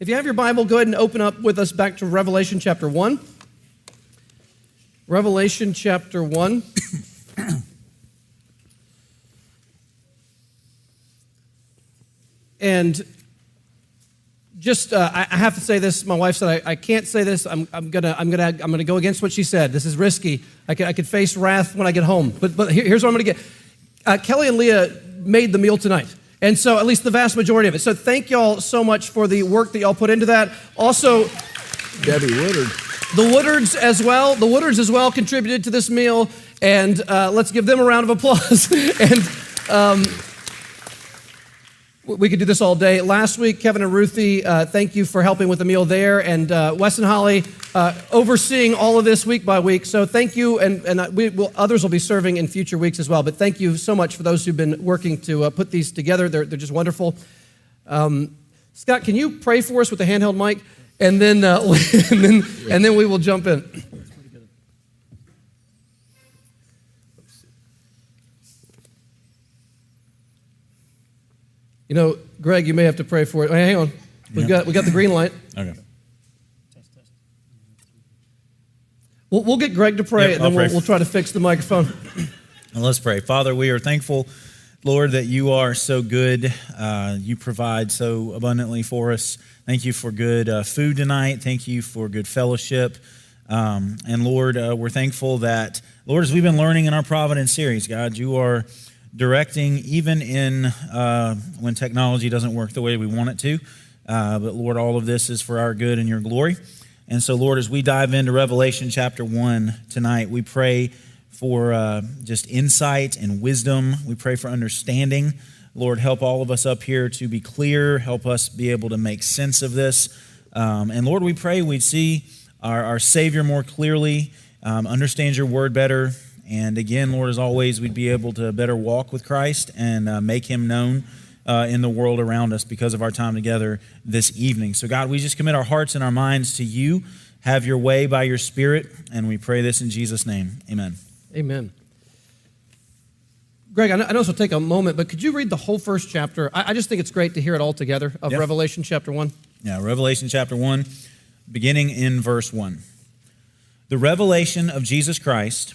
If you have your Bible, go ahead and open up with us back to Revelation chapter 1. Revelation chapter 1. and just uh, I, have to say this. My wife said I, I can't say this. I'm, I'm, gonna I'm gonna I'm gonna go against what she said. This is risky. I could, I could face wrath when I get home. But but here's what I'm gonna get. Uh, Kelly and Leah made the meal tonight. And so, at least the vast majority of it. So, thank y'all so much for the work that y'all put into that. Also, Debbie Woodard. the Woodards as well. The Woodards as well contributed to this meal, and uh, let's give them a round of applause. and um, we could do this all day. Last week, Kevin and Ruthie, uh, thank you for helping with the meal there, and uh, Wes and Holly uh, overseeing all of this week by week. So thank you, and, and uh, we will, others will be serving in future weeks as well. But thank you so much for those who've been working to uh, put these together. They're, they're just wonderful. Um, Scott, can you pray for us with the handheld mic, and then uh, and then and then we will jump in. You know, Greg, you may have to pray for it. Hang on, we have got we got the green light. Okay. We'll, we'll get Greg to pray, Yep, and then we'll, we'll try to fix the microphone. And let's pray. Father, we are thankful, Lord, that you are so good. Uh, you provide so abundantly for us. Thank you for good uh, food tonight. Thank you for good fellowship. Um, and Lord, uh, we're thankful that, Lord, as we've been learning in our Providence series, God, you are directing even in uh, when technology doesn't work the way we want it to. Uh, but Lord, all of this is for our good and your glory. And so, Lord, as we dive into Revelation chapter 1 tonight, we pray for uh, just insight and wisdom. We pray for understanding. Lord, help all of us up here to be clear. Help us be able to make sense of this. Um, and Lord, we pray we'd see our, our Savior more clearly, um, understand your word better. And again, Lord, as always, we'd be able to better walk with Christ and uh, make him known uh, in the world around us because of our time together this evening. So, God, we just commit our hearts and our minds to you. Have your way by your Spirit, and we pray this in Jesus' name. Amen. Amen. Greg, I know, I know this will take a moment, but could you read the whole first chapter? I, I just think it's great to hear it all together of Yeah. Revelation chapter 1. Yeah, Revelation chapter 1, beginning in verse 1. The revelation of Jesus Christ,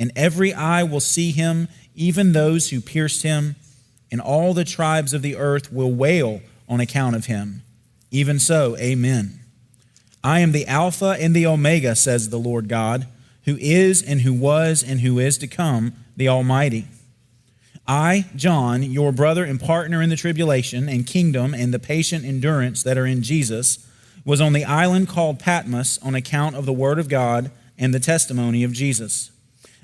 and every eye will see him, even those who pierced him, and all the tribes of the earth will wail on account of him. Even so, amen. I am the Alpha and the Omega, says the Lord God, who is and who was and who is to come, the Almighty. I, John, your brother and partner in the tribulation and kingdom and the patient endurance that are in Jesus, was on the island called Patmos on account of the word of God and the testimony of Jesus.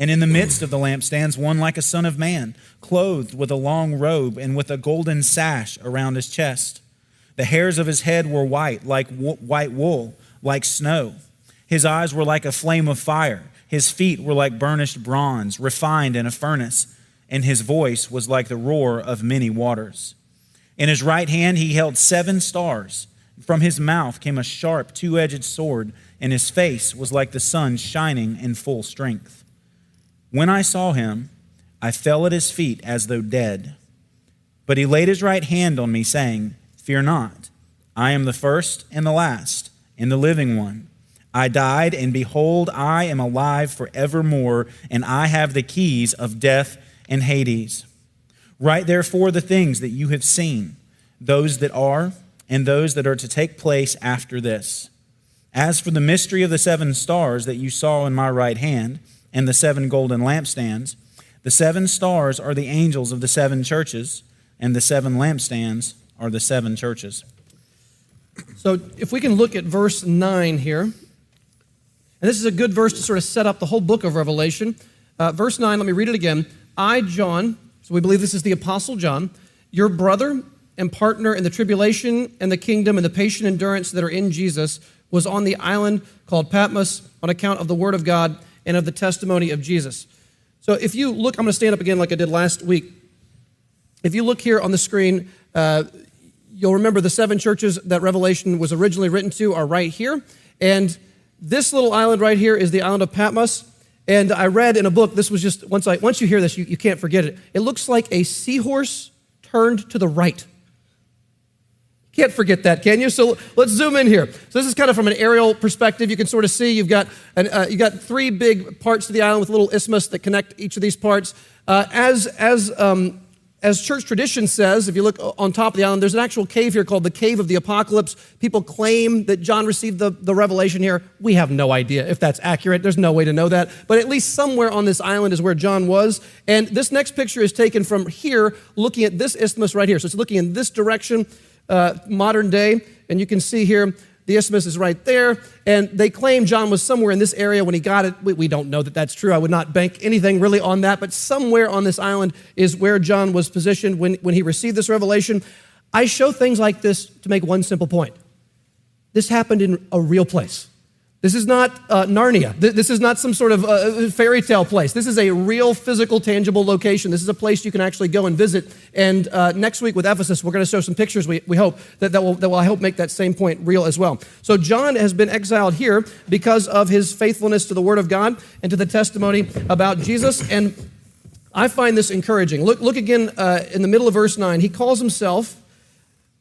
And in the midst of the lampstands, one like a son of man, clothed with a long robe and with a golden sash around his chest. The hairs of his head were white, like wo- white wool, like snow. His eyes were like a flame of fire. His feet were like burnished bronze, refined in a furnace. And his voice was like the roar of many waters. In his right hand he held seven stars. From his mouth came a sharp two edged sword, and his face was like the sun shining in full strength. When I saw him, I fell at his feet as though dead. But he laid his right hand on me, saying, Fear not. I am the first and the last, and the living one. I died, and behold, I am alive forevermore, and I have the keys of death and Hades. Write therefore the things that you have seen, those that are, and those that are to take place after this. As for the mystery of the seven stars that you saw in my right hand, and the seven golden lampstands, the seven stars are the angels of the seven churches, and the seven lampstands are the seven churches. So, if we can look at verse 9 here, and this is a good verse to sort of set up the whole book of Revelation. Uh, verse 9, let me read it again. I, John, so we believe this is the Apostle John, your brother and partner in the tribulation and the kingdom and the patient endurance that are in Jesus, was on the island called Patmos on account of the word of God and of the testimony of Jesus. So if you look, I'm going to stand up again like I did last week. If you look here on the screen, uh, you'll remember the seven churches that Revelation was originally written to are right here. And this little island right here is the island of Patmos. And I read in a book, this was just, once, I, once you hear this, you, you can't forget it. It looks like a seahorse turned to the right. Can't forget that, can you? So let's zoom in here. So this is kind of from an aerial perspective. You can sort of see you've got an, uh, you got three big parts of the island with little isthmus that connect each of these parts. Uh, as as um, as church tradition says, if you look on top of the island, there's an actual cave here called the Cave of the Apocalypse. People claim that John received the, the revelation here. We have no idea if that's accurate. There's no way to know that. But at least somewhere on this island is where John was. And this next picture is taken from here, looking at this isthmus right here. So it's looking in this direction uh, modern day. And you can see here, the isthmus is right there. And they claim John was somewhere in this area when he got it. We, we don't know that that's true. I would not bank anything really on that. But somewhere on this island is where John was positioned when, when he received this revelation. I show things like this to make one simple point. This happened in a real place. This is not uh, Narnia. This is not some sort of uh, fairy tale place. This is a real, physical, tangible location. This is a place you can actually go and visit. And uh, next week with Ephesus, we're going to show some pictures, we, we hope, that, that, will, that will, make that same point real as well. So, John has been exiled here because of his faithfulness to the Word of God and to the testimony about Jesus. And I find this encouraging. Look, look again uh, in the middle of verse 9. He calls himself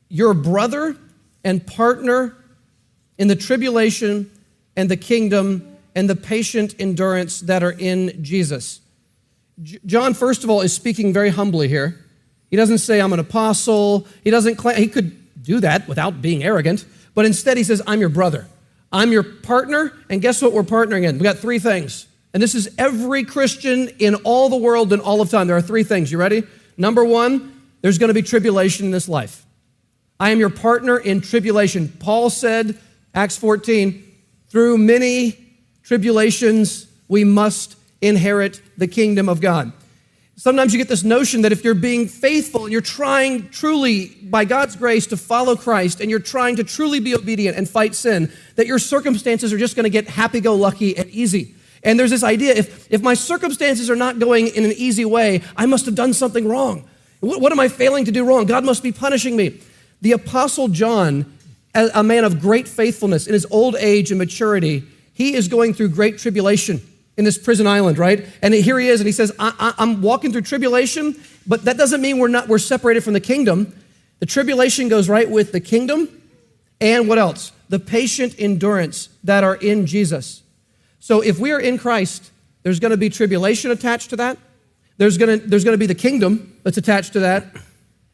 your brother and partner in the tribulation and the kingdom and the patient endurance that are in Jesus. John, first of all, is speaking very humbly here. He doesn't say, I'm an apostle. He doesn't claim, he could do that without being arrogant, but instead he says, I'm your brother. I'm your partner, and guess what we're partnering in? We got three things. And this is every Christian in all the world and all of time. There are three things. You ready? Number one, there's going to be tribulation in this life. I am your partner in tribulation. Paul said, Acts 14, through many tribulations, we must inherit the kingdom of God. Sometimes you get this notion that if you're being faithful and you're trying truly, by God's grace, to follow Christ and you're trying to truly be obedient and fight sin, that your circumstances are just going to get happy go lucky and easy. And there's this idea if, if my circumstances are not going in an easy way, I must have done something wrong. What, what am I failing to do wrong? God must be punishing me. The Apostle John a man of great faithfulness in his old age and maturity, he is going through great tribulation in this prison island, right? And here he is, and he says, I, am walking through tribulation, but that doesn't mean we're not we're separated from the kingdom. The tribulation goes right with the kingdom, and what else? The patient endurance that are in Jesus. So if we are in Christ, there's going to be tribulation attached to that. There's going to, there's going to be the kingdom that's attached to that.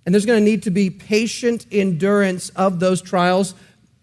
And there's going to need to be patient endurance of those trials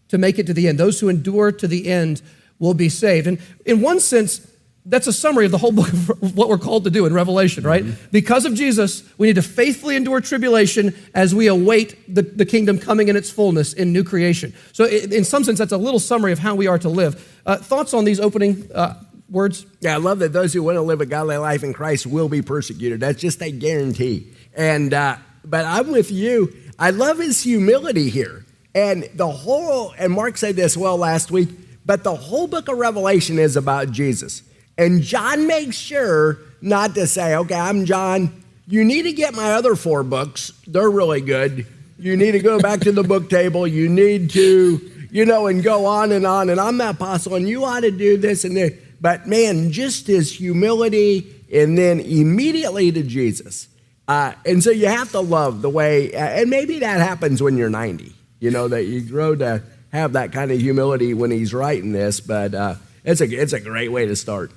to make it to the end. Those who endure to the end will be saved. And in one sense, that's a summary of the whole book of what we're called to do in Revelation, right? Mm-hmm. Because of Jesus, we need to faithfully endure tribulation as we await the, the kingdom coming in its fullness in new creation. So, in some sense, that's a little summary of how we are to live. Uh, thoughts on these opening uh, words? Yeah, I love that those who want to live a godly life in Christ will be persecuted. That's just a guarantee. And uh, but I'm with you. I love his humility here. And the whole, and Mark said this well last week, but the whole book of Revelation is about Jesus. And John makes sure not to say, okay, I'm John. You need to get my other four books. They're really good. You need to go back to the book table. You need to, you know, and go on and on. And I'm the apostle, and you ought to do this and this. But man, just his humility and then immediately to Jesus. Uh, and so you have to love the way, uh, and maybe that happens when you're 90, you know, that you grow to have that kind of humility when he's writing this, but uh, it's, a, it's a great way to start.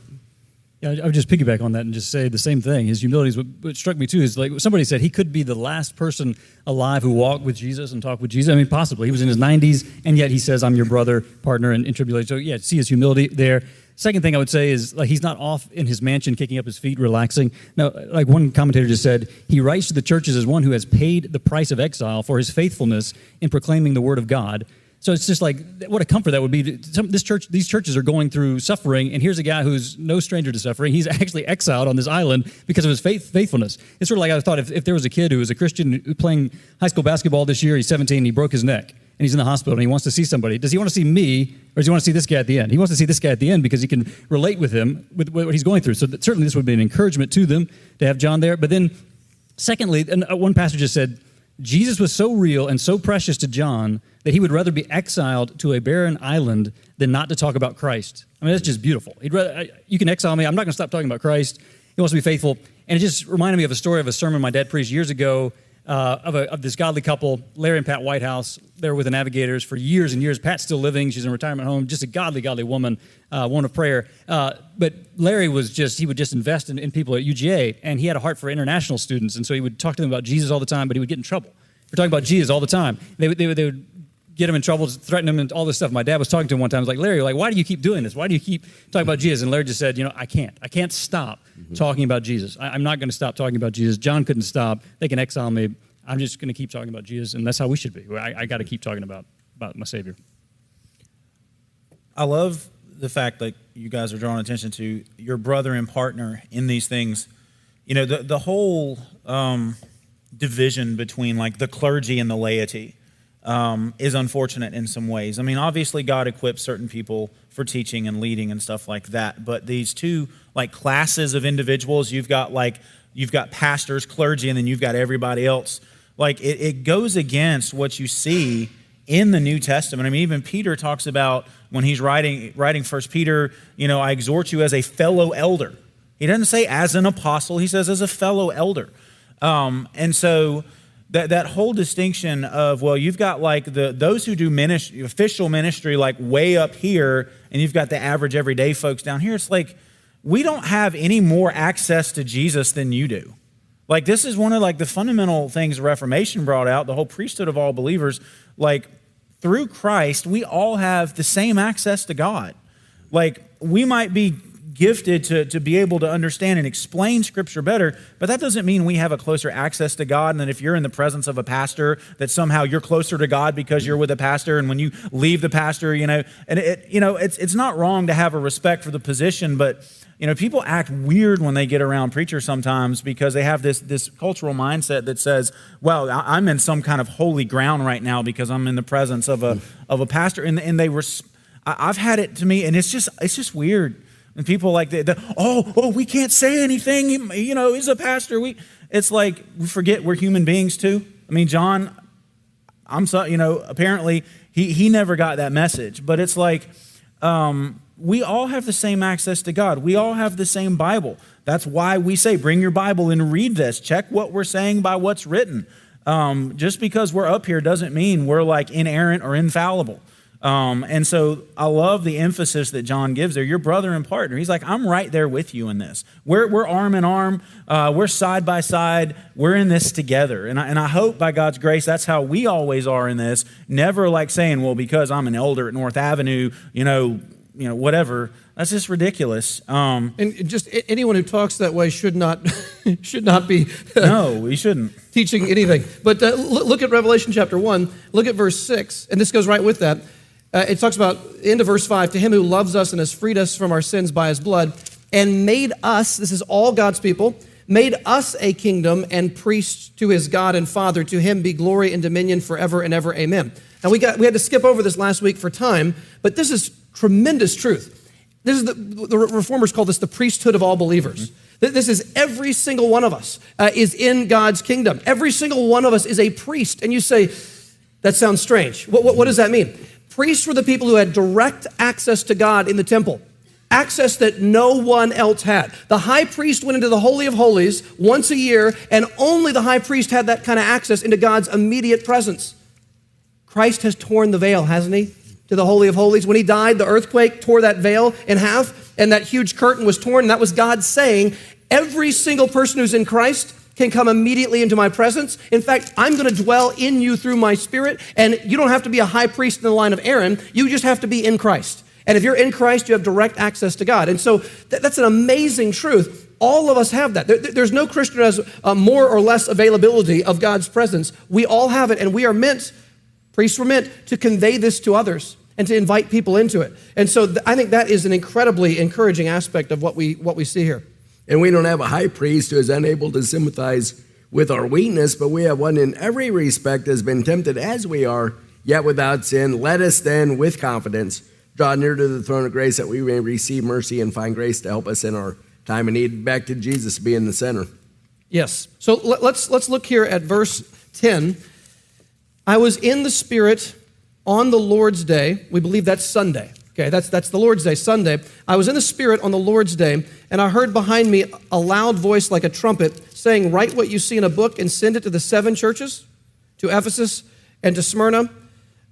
Yeah, I would just piggyback on that and just say the same thing. His humility is what, what, struck me too. Is like somebody said he could be the last person alive who walked with Jesus and talked with Jesus. I mean, possibly he was in his 90s, and yet he says, "I'm your brother, partner in, in tribulation." So yeah, see his humility there. Second thing I would say is like he's not off in his mansion kicking up his feet, relaxing. No, like one commentator just said, he writes to the churches as one who has paid the price of exile for his faithfulness in proclaiming the word of God. So it's just like what a comfort that would be. Some, this church, these churches are going through suffering, and here's a guy who's no stranger to suffering. He's actually exiled on this island because of his faith, faithfulness. It's sort of like I thought if, if there was a kid who was a Christian playing high school basketball this year, he's 17, and he broke his neck and he's in the hospital and he wants to see somebody. Does he want to see me or does he want to see this guy at the end? He wants to see this guy at the end because he can relate with him with what he's going through. So certainly this would be an encouragement to them to have John there. But then, secondly, and uh, one pastor just said, Jesus was so real and so precious to John that he would rather be exiled to a barren island than not to talk about Christ. I mean, that's just beautiful. He'd rather, you can exile me. I'm not going to stop talking about Christ. He wants to be faithful. And it just reminded me of a story of a sermon my dad preached years ago uh, of, a, of, this godly couple, Larry and Pat Whitehouse. They were with the Navigators for years and years. Pat's still living. She's in a retirement home. Just a godly, godly woman, uh, one of prayer. Uh, but Larry was just, he would just invest in, in, people at UGA, and he had a heart for international students. And so he would talk to them about Jesus all the time, but he would get in trouble. We're talking about Jesus all the time. They, they, they would get him in trouble, threaten him, and all this stuff. My dad was talking to him one time. I was like, Larry, like, why do you keep doing this? Why do you keep talking about Jesus? And Larry just said, you know, I can't. I can't stop mm-hmm. talking about Jesus. I, am not going to stop talking about Jesus. John couldn't stop. They can exile me. I'm just going to keep talking about Jesus, and that's how we should be. I, I got to keep talking about, about my Savior. I love the fact that you guys are drawing attention to your brother and partner in these things. You know, the, the whole um, division between like the clergy and the laity um, is unfortunate in some ways. I mean, obviously, God equips certain people for teaching and leading and stuff like that, but these two like classes of individuals, you've got like, you've got pastors, clergy, and then you've got everybody else like it, it goes against what you see in the New Testament. I mean, even Peter talks about when he's writing writing First Peter, you know, I exhort you as a fellow elder. He doesn't say as an apostle, he says as a fellow elder. Um, and so that, that whole distinction of, well, you've got like the those who do ministry, official ministry like way up here, and you've got the average everyday folks down here. It's like we don't have any more access to Jesus than you do. Like this is one of like the fundamental things Reformation brought out, the whole priesthood of all believers. Like through Christ, we all have the same access to God. Like we might be gifted to, to be able to understand and explain scripture better but that doesn't mean we have a closer access to god and that if you're in the presence of a pastor that somehow you're closer to god because you're with a pastor and when you leave the pastor you know and it you know it's, it's not wrong to have a respect for the position but you know, people act weird when they get around preachers sometimes because they have this, this cultural mindset that says, well, I'm in some kind of holy ground right now because I'm in the presence of a, of a pastor. And, and they were, I've had it to me, and it's just, it's just weird. And people like, the, oh, oh, we can't say anything. You know, he's a pastor. We, it's like we forget we're human beings too. I mean, John, I'm so, you know, apparently he, he never got that message, but it's like, um, we all have the same access to God. We all have the same Bible. That's why we say, bring your Bible and read this. Check what we're saying by what's written. Um, just because we're up here doesn't mean we're like inerrant or infallible. Um, and so I love the emphasis that John gives there. Your brother and partner. He's like, I'm right there with you in this. We're, we're arm in arm. Uh, we're side by side. We're in this together. And I, and I hope by God's grace, that's how we always are in this. Never like saying, well, because I'm an elder at North Avenue, you know, you know, whatever. That's just ridiculous. Um, and just anyone who talks that way should not should not be. no, we shouldn't teaching anything. But uh, look at Revelation chapter one. Look at verse six, and this goes right with that. Uh, it talks about end of verse five. To him who loves us and has freed us from our sins by his blood, and made us. This is all God's people. Made us a kingdom and priests to his God and Father. To him be glory and dominion forever and ever. Amen. Now we got we had to skip over this last week for time, but this is tremendous truth. This is the, the reformers call this the priesthood of all believers. Mm-hmm. This is every single one of us uh, is in God's kingdom. Every single one of us is a priest. And you say, that sounds strange. What, what, what does that mean? Priests were the people who had direct access to God in the temple. access that no one else had. The high priest went into the Holy of Holies once a year, and only the high priest had that kind of access into God's immediate presence. Christ has torn the veil, hasn't he? To the Holy of Holies. When he died, the earthquake tore that veil in half, and that huge curtain was torn. And that was God saying, Every single person who's in Christ can come immediately into my presence. In fact, I'm going to dwell in you through my spirit, and you don't have to be a high priest in the line of Aaron. You just have to be in Christ. And if you're in Christ, you have direct access to God. And so th- that's an amazing truth. All of us have that. There, there's no Christian who has uh, more or less availability of God's presence. We all have it, and we are meant, priests were meant to convey this to others and to invite people into it. And so th- I think that is an incredibly encouraging aspect of what we, what we see here. And we don't have a high priest who is unable to sympathize with our weakness, but we have one in every respect has been tempted as we are, yet without sin. Let us then, with confidence, draw near to the throne of grace that we may receive mercy and find grace to help us in our time of need. Back to Jesus being the center. Yes. So let- let's, let's look here at verse 10. I was in the Spirit on the Lord's day. We believe that's Sunday. Okay, that's, that's the Lord's Day, Sunday. I was in the Spirit on the Lord's Day, and I heard behind me a loud voice like a trumpet saying, Write what you see in a book and send it to the seven churches, to Ephesus and to Smyrna,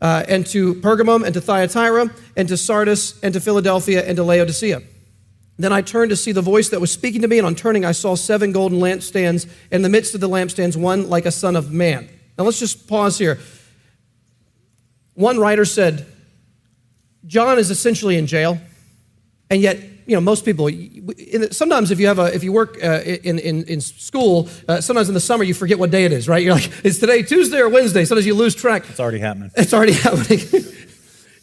uh, and to Pergamum and to Thyatira, and to Sardis and to Philadelphia and to Laodicea. Then I turned to see the voice that was speaking to me, and on turning, I saw seven golden lampstands. And in the midst of the lampstands, one like a son of man. Now let's just pause here. One writer said, John is essentially in jail, and yet, you know, most people. Sometimes, if you have a, if you work uh, in, in in school, uh, sometimes in the summer you forget what day it is, right? You're like, is today Tuesday or Wednesday? Sometimes you lose track. It's already happening. It's already happening.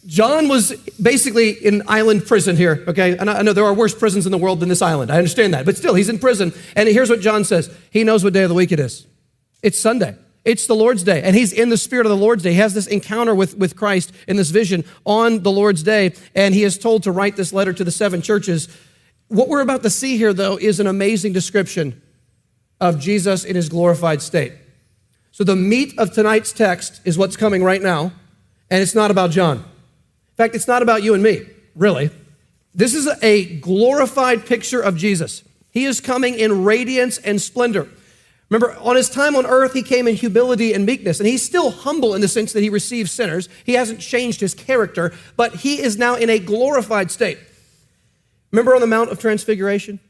John was basically in island prison here, okay? And I know there are worse prisons in the world than this island. I understand that. But still, he's in prison. And here's what John says He knows what day of the week it is. It's Sunday. It's the Lord's day. And he's in the spirit of the Lord's day. He has this encounter with, with Christ in this vision on the Lord's day. And he is told to write this letter to the seven churches. What we're about to see here, though, is an amazing description of Jesus in his glorified state. So the meat of tonight's text is what's coming right now. And it's not about John. In fact, it's not about you and me, really. This is a glorified picture of Jesus. He is coming in radiance and splendor. Remember, on his time on earth, he came in humility and meekness, and he's still humble in the sense that he receives sinners. He hasn't changed his character, but he is now in a glorified state. Remember on the Mount of Transfiguration?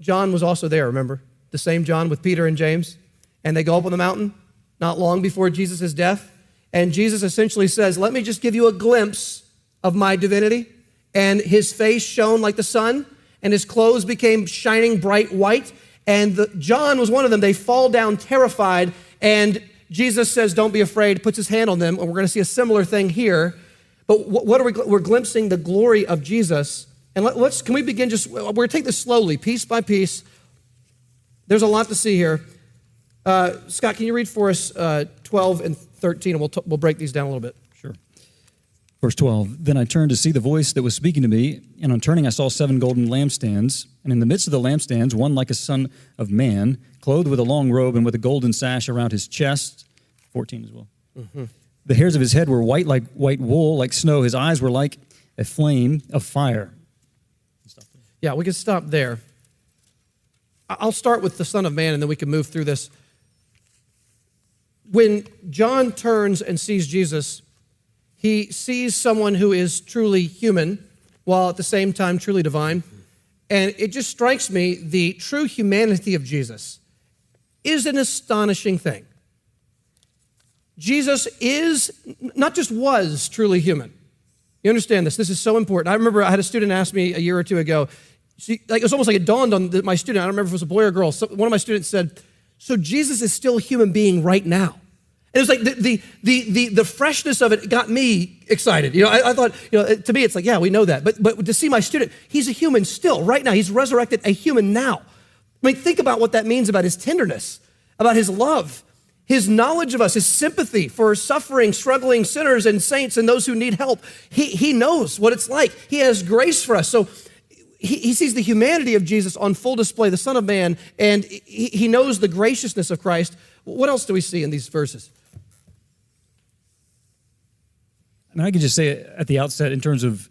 John was also there, remember? The same John with Peter and James. And they go up on the mountain not long before Jesus' death. And Jesus essentially says, Let me just give you a glimpse of my divinity. And his face shone like the sun, and his clothes became shining bright white. And the, John was one of them. They fall down terrified, and Jesus says, Don't be afraid, puts his hand on them. And we're going to see a similar thing here. But what are we? We're glimpsing the glory of Jesus. And let, us can we begin just, we're going to take this slowly, piece by piece. There's a lot to see here. Uh, Scott, can you read for us uh, 12 and 13, and we'll, t- we'll break these down a little bit. Verse 12 Then I turned to see the voice that was speaking to me, and on turning, I saw seven golden lampstands. And in the midst of the lampstands, one like a son of man, clothed with a long robe and with a golden sash around his chest. 14 as well. Mm-hmm. The hairs of his head were white like white wool, like snow. His eyes were like a flame of fire. Yeah, we can stop there. I'll start with the Son of Man and then we can move through this. When John turns and sees Jesus, he sees someone who is truly human while at the same time truly divine. And it just strikes me the true humanity of Jesus is an astonishing thing. Jesus is, not just was, truly human. You understand this? This is so important. I remember I had a student ask me a year or two ago, she, like, it was almost like it dawned on my student. I don't remember if it was a boy or a girl. So one of my students said, So Jesus is still a human being right now. It was like the, the, the, the, the freshness of it got me excited. You know, I, I, thought, you know, uh, to me, it's like, yeah, we know that. But, but to see my student, he's a human still, right now. He's resurrected a human now. I mean, think about what that means about his tenderness, about his love, his knowledge of us, his sympathy for suffering, struggling sinners and saints and those who need help. He, he knows what it's like. He has grace for us. So he, he sees the humanity of Jesus on full display, the Son of Man, and he, he knows the graciousness of Christ. What else do we see in these verses? Mean, I can just say at the outset, in terms of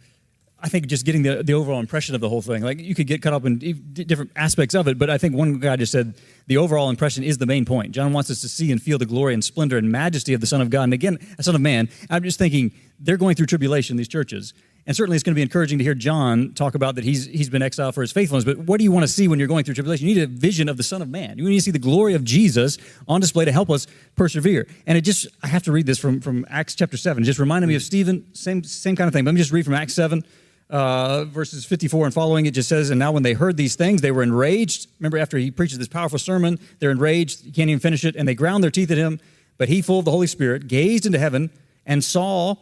I think just getting the, the overall impression of the whole thing. Like you could get caught up in different aspects of it, but I think one guy just said the overall impression is the main point. John wants us to see and feel the glory and splendor and majesty of the Son of God. And again, a Son of Man. I'm just thinking they're going through tribulation, these churches. And certainly it's going to be encouraging to hear John talk about that he's, he's been exiled for his faithfulness. But what do you want to see when you're going through tribulation? You need a vision of the Son of Man. You need to see the glory of Jesus on display to help us persevere. And it just, I have to read this from, from Acts chapter 7. It just reminded me of Stephen, same, same kind of thing. Let me just read from Acts 7. Uh, verses 54 and following, it just says, And now when they heard these things, they were enraged. Remember, after he preaches this powerful sermon, they're enraged. He can't even finish it. And they ground their teeth at him. But he, full of the Holy Spirit, gazed into heaven and saw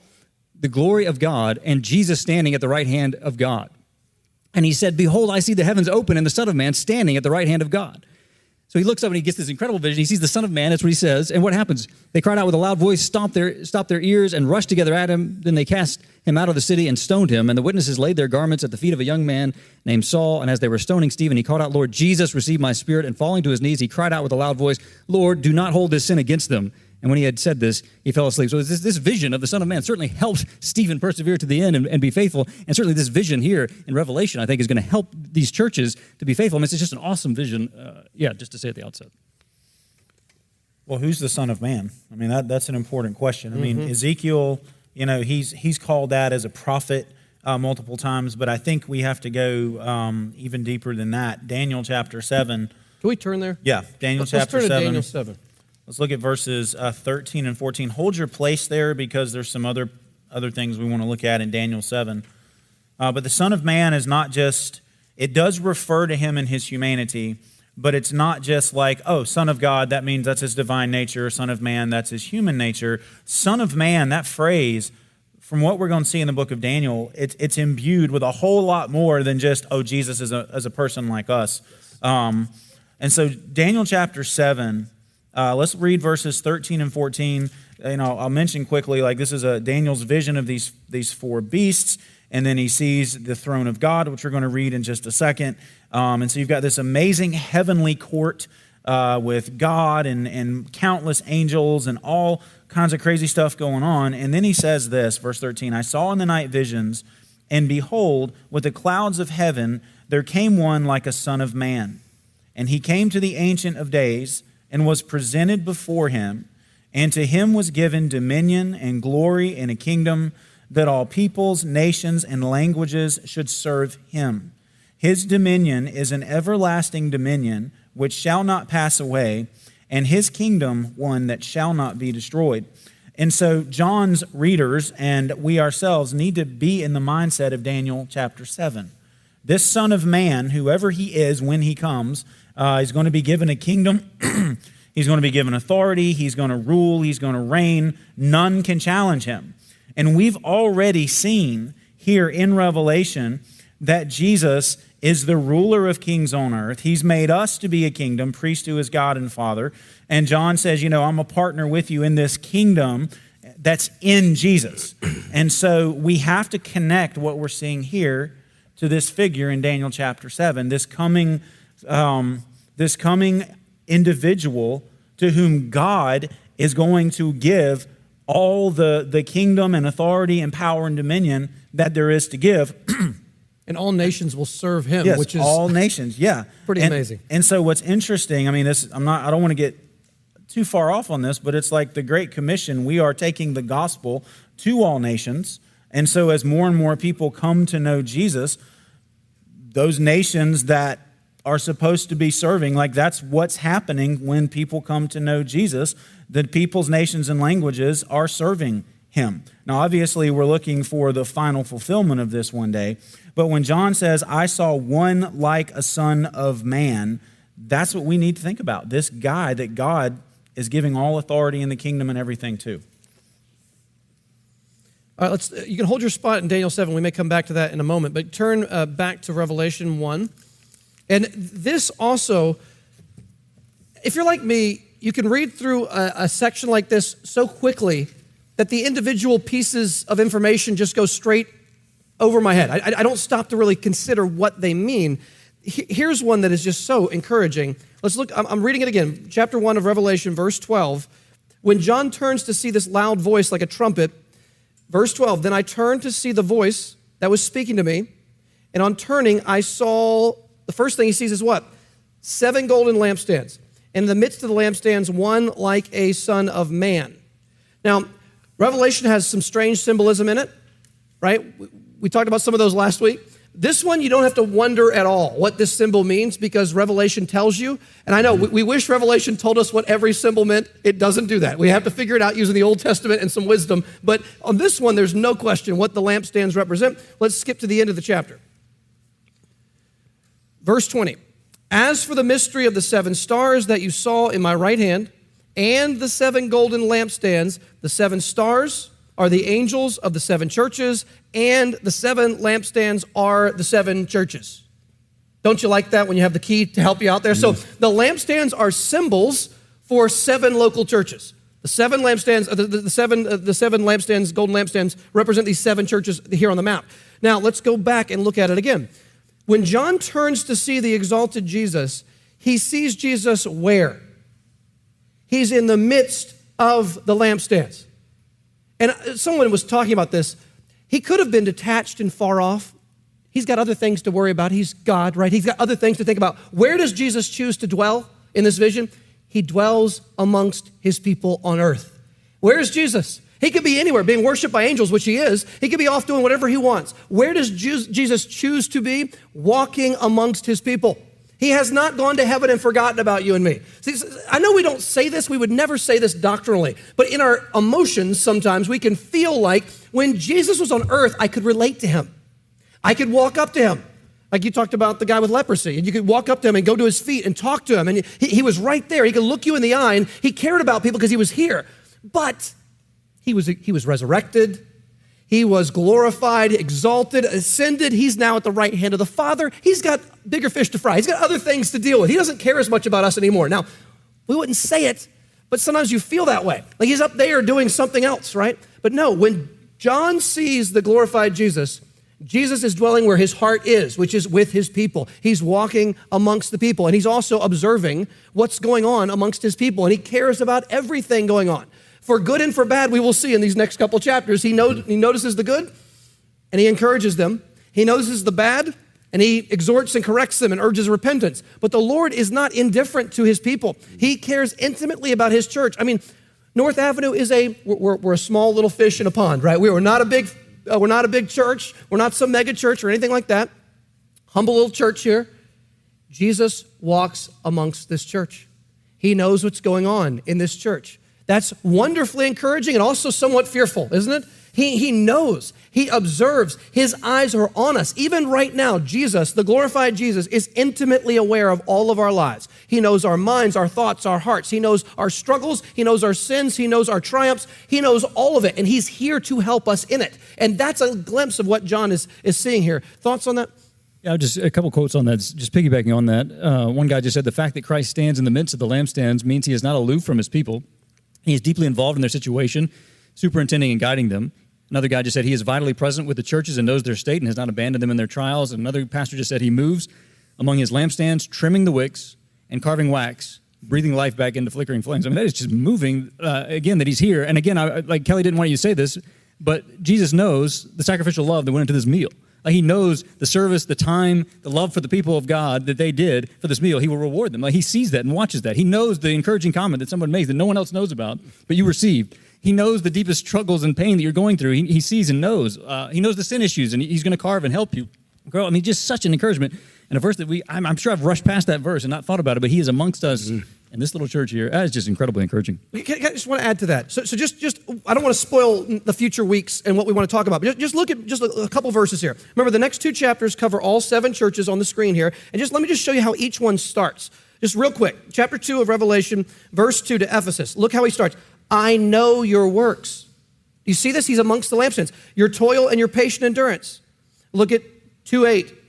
the glory of God and Jesus standing at the right hand of God. And he said, Behold, I see the heavens open and the Son of Man standing at the right hand of God. So he looks up and he gets this incredible vision. He sees the Son of Man. That's what he says. And what happens? They cried out with a loud voice, stomped their, stopped their ears, and rushed together at him. Then they cast him out of the city and stoned him. And the witnesses laid their garments at the feet of a young man named Saul. And as they were stoning Stephen, he called out, Lord Jesus, receive my spirit. And falling to his knees, he cried out with a loud voice, Lord, do not hold this sin against them. And when he had said this, he fell asleep. So this, this vision of the Son of Man certainly helped Stephen persevere to the end and, and, be faithful. And certainly this vision here in Revelation, I think, is going to help these churches to be faithful. I mean, it's just an awesome vision. Uh, yeah, just to say at the outset. Well, who's the Son of Man? I mean, that, that's an important question. I mean, mm-hmm. Ezekiel, you know, he's, he's called that as a prophet uh, multiple times, but I think we have to go um, even deeper than that. Daniel chapter 7. Can we turn there? Yeah, Daniel let's, chapter turn 7. To Daniel 7. Let's look at verses uh, 13 and 14. Hold your place there because there's some other, other things we want to look at in Daniel 7. Uh, but the Son of Man is not just, it does refer to him in his humanity but it's not just like, oh, Son of God, that means that's his divine nature, Son of Man, that's his human nature. Son of Man, that phrase, from what we're going to see in the book of Daniel, it's, it's imbued with a whole lot more than just, oh, Jesus is a, as a person like us. Um, and so, Daniel chapter 7, uh, let's read verses 13 and 14. You know, I'll mention quickly, like this is a Daniel's vision of these, these four beasts and then he sees the throne of God, which we're going to read in just a second. Um, and so you've got this amazing heavenly court uh, with God and, and countless angels and all kinds of crazy stuff going on. And then he says this, verse 13 I saw in the night visions, and behold, with the clouds of heaven, there came one like a son of man. And he came to the Ancient of Days and was presented before him. And to him was given dominion and glory and a kingdom that all peoples, nations, and languages should serve him. His dominion is an everlasting dominion which shall not pass away, and his kingdom one that shall not be destroyed. And so, John's readers and we ourselves need to be in the mindset of Daniel chapter 7. This Son of Man, whoever he is when he comes, uh, is going to be given a kingdom. he's going to be given authority. He's going to rule. He's going to reign. None can challenge him. And we've already seen here in Revelation that Jesus is the ruler of kings on earth. He's made us to be a kingdom, priest to his God and Father. And John says, You know, I'm a partner with you in this kingdom that's in Jesus. And so we have to connect what we're seeing here to this figure in Daniel chapter 7, this coming, um, this coming individual to whom God is going to give all the, the kingdom and authority and power and dominion that there is to give. and all nations will serve him, yes, which is all nations, yeah. Pretty and, amazing. And so what's interesting, I mean, this I'm not I don't want to get too far off on this, but it's like the Great Commission. We are taking the gospel to all nations. And so as more and more people come to know Jesus, those nations that are supposed to be serving. Like that's what's happening when people come to know Jesus. The peoples, nations, and languages are serving him. Now, obviously, we're looking for the final fulfillment of this one day. But when John says, I saw one like a son of man, that's what we need to think about. This guy that God is giving all authority in the kingdom and everything to. All right, let's, you can hold your spot in Daniel 7. We may come back to that in a moment. But turn uh, back to Revelation 1. And this also, if you're like me, you can read through a, a, section like this so quickly that the individual pieces of information just go straight over my head. I, I don't stop to really consider what they mean. Here's one that is just so encouraging. Let's look, I'm, reading it again. Chapter 1 of Revelation, verse 12. When John turns to see this loud voice like a trumpet, verse 12, then I turned to see the voice that was speaking to me. And on turning, I saw the first thing he sees is what? Seven golden lampstands. In the midst of the lampstands, one like a son of man. Now, Revelation has some strange symbolism in it, right? We talked about some of those last week. This one, you don't have to wonder at all what this symbol means because Revelation tells you. And I know we, we, wish Revelation told us what every symbol meant. It doesn't do that. We have to figure it out using the Old Testament and some wisdom. But on this one, there's no question what the lampstands represent. Let's skip to the end of the chapter. Verse 20 As for the mystery of the seven stars that you saw in my right hand, and the seven golden lampstands, the seven stars are the angels of the seven churches, and the seven lampstands are the seven churches. Don't you like that when you have the key to help you out there? So the lampstands are symbols for seven local churches. The seven lampstands, uh, the, the, the seven, uh, the seven lampstands, golden lampstands, represent these seven churches here on the map. Now let's go back and look at it again. When John turns to see the exalted Jesus, he sees Jesus where? He's in the midst of the lampstands. And uh, someone was talking about this. He could have been detached and far off. He's got other things to worry about. He's God, right? He's got other things to think about. Where does Jesus choose to dwell in this vision? He dwells amongst his people on earth. Where is Jesus? He could be anywhere, being worshiped by angels, which he is. He could be off doing whatever he wants. Where does Jesus choose to be? Walking amongst his people. He has not gone to heaven and forgotten about you and me. See, I know we don't say this, we would never say this doctrinally, but in our emotions, sometimes we can feel like when Jesus was on earth, I could relate to him. I could walk up to him. Like you talked about the guy with leprosy, and you could walk up to him and go to his feet and talk to him, and he, he was right there. He could look you in the eye, and he cared about people because he was here. But he was, he was resurrected. He was glorified, exalted, ascended. He's now at the right hand of the Father. He's got bigger fish to fry. He's got other things to deal with. He doesn't care as much about us anymore. Now, we wouldn't say it, but sometimes you feel that way. Like he's up there doing something else, right? But no, when John sees the glorified Jesus, Jesus is dwelling where his heart is, which is with his people. He's walking amongst the people, and he's also observing what's going on amongst his people, and he cares about everything going on for good and for bad, we will see in these next couple chapters. He, he notices the good and he encourages them. He notices the bad and he exhorts and corrects them and urges repentance. But the Lord is not indifferent to his people. He cares intimately about his church. I mean, North Avenue is a we're, we're a small little fish in a pond, right? We are not a big uh, we're not a big church. We're not some mega church or anything like that. Humble little church here. Jesus walks amongst this church. He knows what's going on in this church. That's wonderfully encouraging and also somewhat fearful, isn't it? He, he knows, he observes, his eyes are on us. Even right now, Jesus, the glorified Jesus, is intimately aware of all of our lives. He knows our minds, our thoughts, our hearts. He knows our struggles, he knows our sins, he knows our triumphs, he knows all of it, and he's here to help us in it. And that's a glimpse of what John is, is seeing here. Thoughts on that? Yeah, just a couple quotes on that. Just piggybacking on that, uh, one guy just said the fact that Christ stands in the midst of the lampstands means he is not aloof from his people. He is deeply involved in their situation, superintending and guiding them. Another guy just said he is vitally present with the churches and knows their state and has not abandoned them in their trials. Another pastor just said he moves among his lampstands, trimming the wicks and carving wax, breathing life back into flickering flames. I mean, that is just moving. Uh, again, that he's here. And again, I, like Kelly didn't want you to say this, but Jesus knows the sacrificial love that went into this meal. Like he knows the service, the time, the love for the people of God that they did for this meal. He will reward them. Like he sees that and watches that. He knows the encouraging comment that someone makes that no one else knows about, but you received. He knows the deepest struggles and pain that you're going through. He, he sees and knows. Uh, he knows the sin issues, and he's going to carve and help you grow. I mean, just such an encouragement. And a verse that we, I'm, I'm, sure I've rushed past that verse and not thought about it, but he is amongst us mm-hmm. In this little church here is just incredibly encouraging. I just want to add to that. So, so just, just, I don't want to spoil the future weeks and what we want to talk about, but just, just look at just a, couple verses here. Remember, the next two chapters cover all seven churches on the screen here. And just let me just show you how each one starts. Just real quick. Chapter 2 of Revelation, verse 2 to Ephesus. Look how he starts. I know your works. You see this? He's amongst the lampstands. Your toil and your patient endurance. Look at 2 8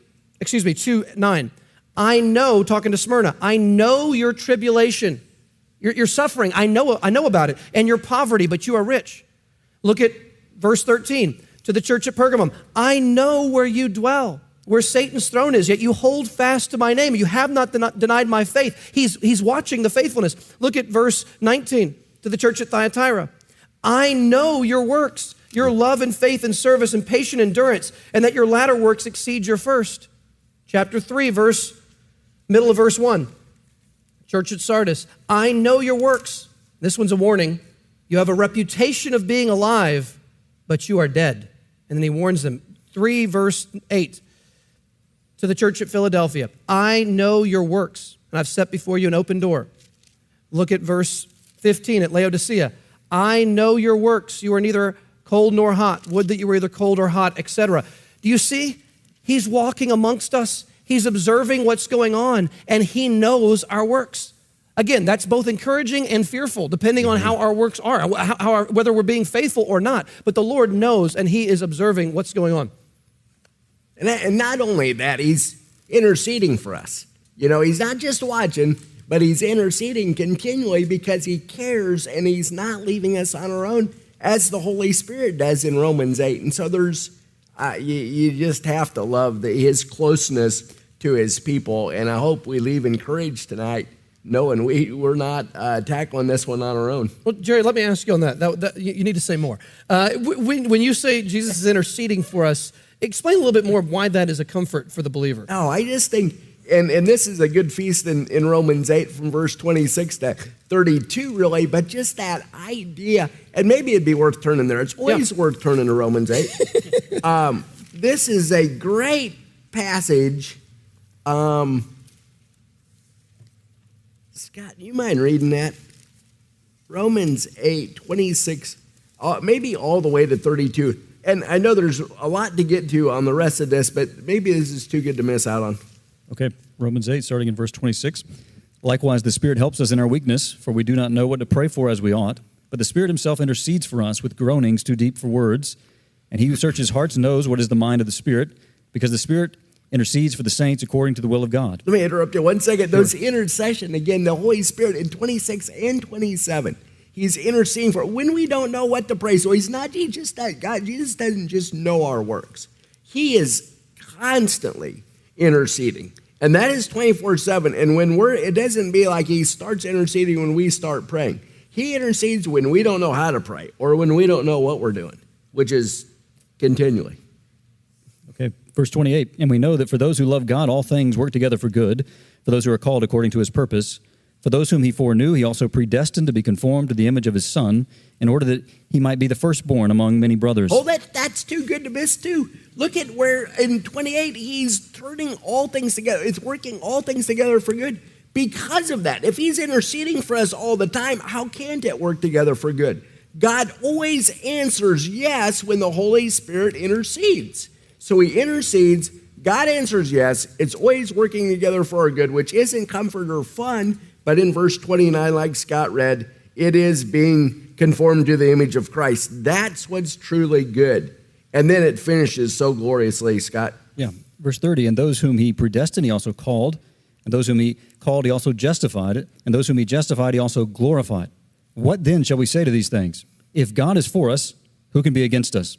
excuse me, 2 9. I know, talking to Smyrna, I know your tribulation, your, your suffering. I know, I know about it, and your poverty, but you are rich. Look at verse 13 to the church at Pergamum. I know where you dwell, where Satan's throne is, yet you hold fast to my name. You have not den- denied my faith. He's, he's watching the faithfulness. Look at verse 19 to the church at Thyatira. I know your works your love and faith and service and patient endurance, and that your latter works exceed your first. Chapter 3, verse, middle of verse 1. Church at Sardis, I know your works. This one's a warning. You have a reputation of being alive, but you are dead. And then he warns them. 3, verse 8 to the church at Philadelphia I know your works, and I've set before you an open door. Look at verse 15 at Laodicea. I know your works. You are neither cold nor hot. Would that you were either cold or hot, etc. Do you see? He's walking amongst us. He's observing what's going on, and he knows our works. Again, that's both encouraging and fearful, depending on mm-hmm. how our works are, how, how our, whether we're being faithful or not. But the Lord knows, and He is observing what's going on. And, and not only that, He's interceding for us. You know, He's not just watching, but He's interceding continually because He cares and He's not leaving us on our own as the Holy Spirit does in Romans 8. And so there's, uh, you, you just have to love the, His closeness to His people. And I hope we leave encouraged tonight knowing we, we're not uh, tackling this one on our own. Well, Jerry, let me ask you on that. that, that you, need to say more. Uh, when, when you say Jesus is interceding for us, explain a little bit more why that is a comfort for the believer. Oh, I just think, and, and this is a good feast in, in Romans 8 from verse 26 to 32, really, but just that idea, and maybe it'd be worth turning there. It's always yeah. worth turning to Romans 8. um, this is a great passage. Um, Scott, do you mind reading that? Romans 8, 26, uh, maybe all the way to 32. And I know there's a lot to get to on the rest of this, but maybe this is too good to miss out on. Okay, Romans 8, starting in verse 26. Likewise, the Spirit helps us in our weakness, for we do not know what to pray for as we ought. But the Spirit Himself intercedes for us with groanings too deep for words. And He who searches hearts knows what is the mind of the Spirit, because the Spirit intercedes for the saints according to the will of God. Let me interrupt you one second. Those intercession, again, the Holy Spirit in 26 and 27, he's interceding for when we don't know what to pray. So he's not, he just does, God, Jesus doesn't just know our works. He is constantly interceding. And that is 24 7. And when we're, it doesn't be like he starts interceding when we start praying. He intercedes when we don't know how to pray or when we don't know what we're doing, which is continually. Okay, verse 28 And we know that for those who love God, all things work together for good, for those who are called according to his purpose. For those whom he foreknew, he also predestined to be conformed to the image of his Son, in order that he might be the firstborn among many brothers. Oh, that, that's too good to miss, too. Look at where in 28 he's turning all things together. It's working all things together for good because of that. If he's interceding for us all the time, how can't it work together for good? God always answers yes when the Holy Spirit intercedes. So he intercedes. God answers yes. It's always working together for our good, which isn't comfort or fun, but in verse 29, like Scott read, it is being conformed to the image of Christ. That's what's truly good. And then it finishes so gloriously, Scott. Yeah. Verse 30, and those whom he predestined, he also called. And those whom he called, he also justified. And those whom he justified, he also glorified. What then shall we say to these things? If God is for us, who can be against us?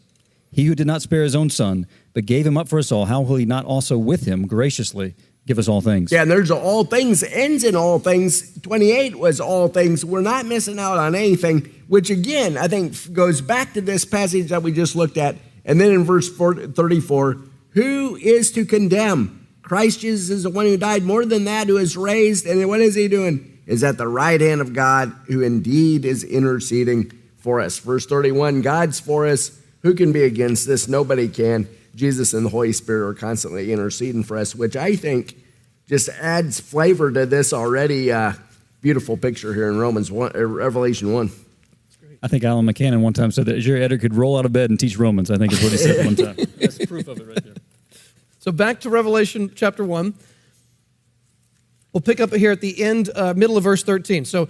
He who did not spare his own son, but gave him up for us all, how will he not also with him graciously give us all things? Yeah, and there's all things, ends in all things. 28 was all things. We're not missing out on anything, which again, I think goes back to this passage that we just looked at. And then in verse 34, who is to condemn? Christ Jesus is the one who died more than that, who is raised. And what is he doing? Is at the right hand of God, who indeed is interceding for us. Verse 31 God's for us who can be against this? Nobody can. Jesus and the Holy Spirit are constantly interceding for us, which I think just adds flavor to this already uh, beautiful picture here in Romans 1, uh, Revelation 1. I think Alan McCannon one time said that Jerry Eder could roll out of bed and teach Romans. I think is what he said one time. That's proof of it right there. So back to Revelation chapter 1. We'll pick up here at the end, uh, middle of verse 13. So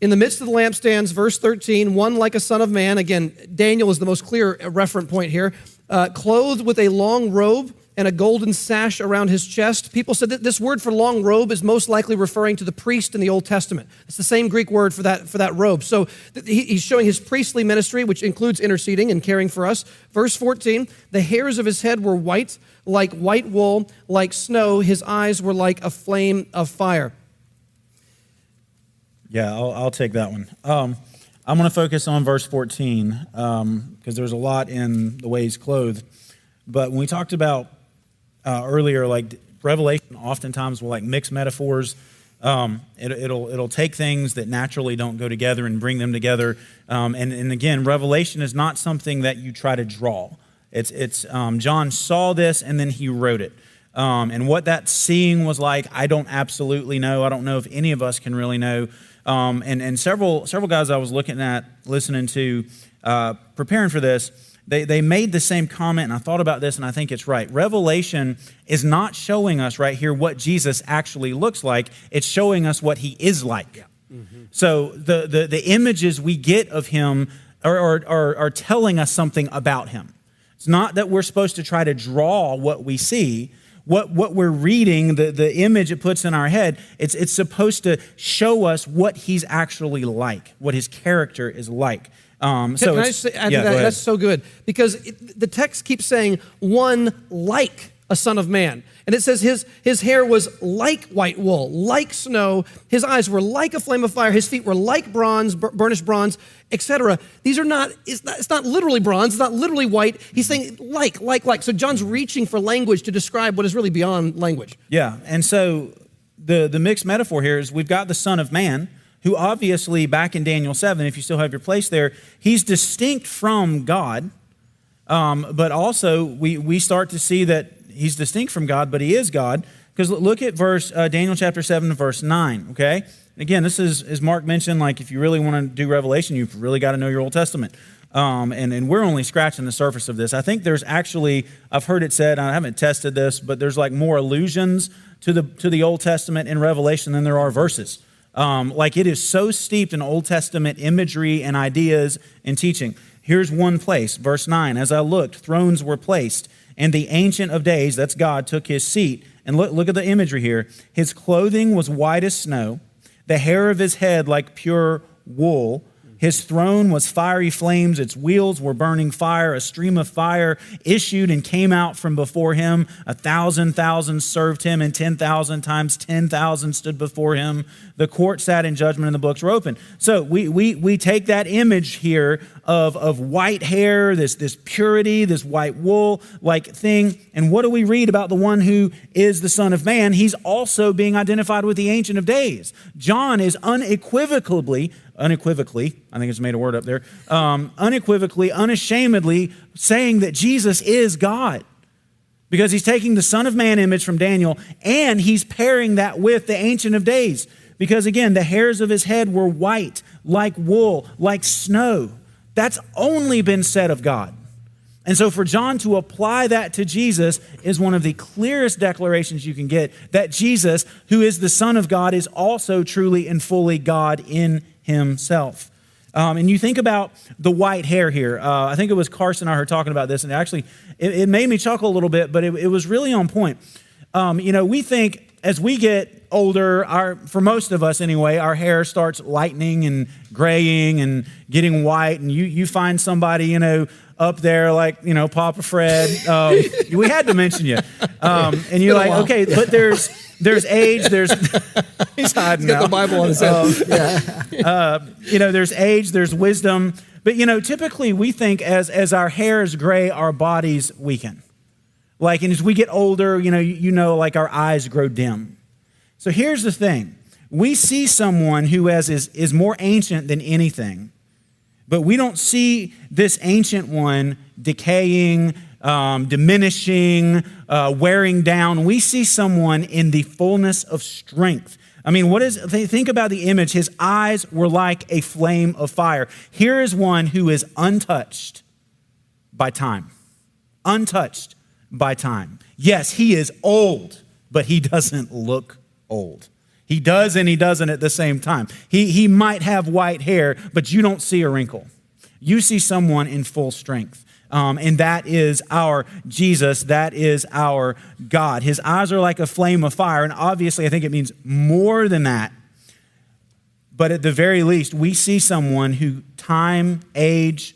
in the midst of the lampstands, verse 13, one like a son of man. Again, Daniel is the most clear referent point here. Uh, clothed with a long robe and a golden sash around his chest. People said that this word for long robe is most likely referring to the priest in the Old Testament. It's the same Greek word for that, for that robe. So he's showing his priestly ministry, which includes interceding and caring for us. Verse 14, the hairs of his head were white, like white wool, like snow. His eyes were like a flame of fire. Yeah, I'll, I'll take that one. Um, I'm going to focus on verse 14 because um, there's a lot in the way he's clothed. But when we talked about uh, earlier, like Revelation, oftentimes will like mix metaphors. Um, it, will it'll, it'll take things that naturally don't go together and bring them together. Um, and, and again, Revelation is not something that you try to draw. It's, it's um, John saw this and then he wrote it. Um, and what that seeing was like, I don't absolutely know. I don't know if any of us can really know. Um, and and several several guys I was looking at, listening to, uh, preparing for this, they, they made the same comment, and I thought about this, and I think it's right. Revelation is not showing us right here what Jesus actually looks like, it's showing us what he is like. Yeah. Mm-hmm. So the, the, the images we get of him are, are, are, are telling us something about him. It's not that we're supposed to try to draw what we see. What, what we're reading, the, the image it puts in our head, it's, it's supposed to show us what he's actually like, what his character is like. Um, so Can I say, yeah, that, that's so good because it, the text keeps saying one like a son of man. And it says his, his hair was like white wool, like snow. His eyes were like a flame of fire. His feet were like bronze, burnished bronze, etc. These are not it's, not, it's not literally bronze, it's not literally white. He's saying like, like, like. So John's reaching for language to describe what is really beyond language. Yeah. And so the, the mixed metaphor here is we've got the son of man who obviously, back in Daniel 7, if you still have your place there, he's distinct from God. Um, but also, we, we start to see that he's distinct from God, but he is God. Because look at verse uh, Daniel chapter 7, verse 9, okay? Again, this is, as Mark mentioned, like if you really want to do Revelation, you've really got to know your Old Testament. Um, and, and we're only scratching the surface of this. I think there's actually, I've heard it said, I haven't tested this, but there's like more allusions to the, to the Old Testament in Revelation than there are verses. Um, like it is so steeped in Old Testament imagery and ideas and teaching. Here's one place, verse 9. As I looked, thrones were placed, and the Ancient of Days, that's God, took his seat. And look, look at the imagery here. His clothing was white as snow, the hair of his head like pure wool his throne was fiery flames, its wheels were burning fire. A stream of fire issued and came out from before him. A thousand thousand served him, and 10,000 times 10,000 stood before him. The court sat in judgment, and the books were open. So we, we, we take that image here of, of white hair, this, this purity, this white wool like thing. And what do we read about the one who is the Son of Man? He's also being identified with the Ancient of Days. John is unequivocally unequivocally, I think it's made a word up there, um, unequivocally, unashamedly saying that Jesus is God. Because he's taking the Son of Man image from Daniel and he's pairing that with the Ancient of Days. Because again, the hairs of his head were white, like wool, like snow. That's only been said of God. And so, for John to apply that to Jesus is one of the clearest declarations you can get that Jesus, who is the Son of God, is also truly and fully God in himself. Um, and you think about the white hair here. Uh, I think it was Carson and I heard talking about this, and actually, it, it made me chuckle a little bit, but it, it was really on point. Um, you know, we think as we get older, our, for most of us anyway, our hair starts lightening and graying and getting white, and you, you find somebody, you know, up there like, you know, Papa Fred. Um, we had to mention you. Um, and you're like, okay, but there's there's age, there's he's hiding He's got now. the Bible on his head. Um, yeah. Uh, you know, there's age, there's wisdom, but you know, typically we think as as our hair is gray, our bodies weaken. Like, and as we get older, you know, you, you know, like our eyes grow dim. So here's the thing: we see someone who has is is more ancient than anything, but we don't see this ancient one decaying, um, diminishing, uh, wearing down. We see someone in the fullness of strength. I mean, what is, think about the image. His eyes were like a flame of fire. Here is one who is untouched by time. Untouched by time. Yes, he is old, but he doesn't look old. He does and he doesn't at the same time. He, he might have white hair, but you don't see a wrinkle. You see someone in full strength. Um, and that is our Jesus. That is our God. His eyes are like a flame of fire. And obviously, I think it means more than that. But at the very least, we see someone who time, age,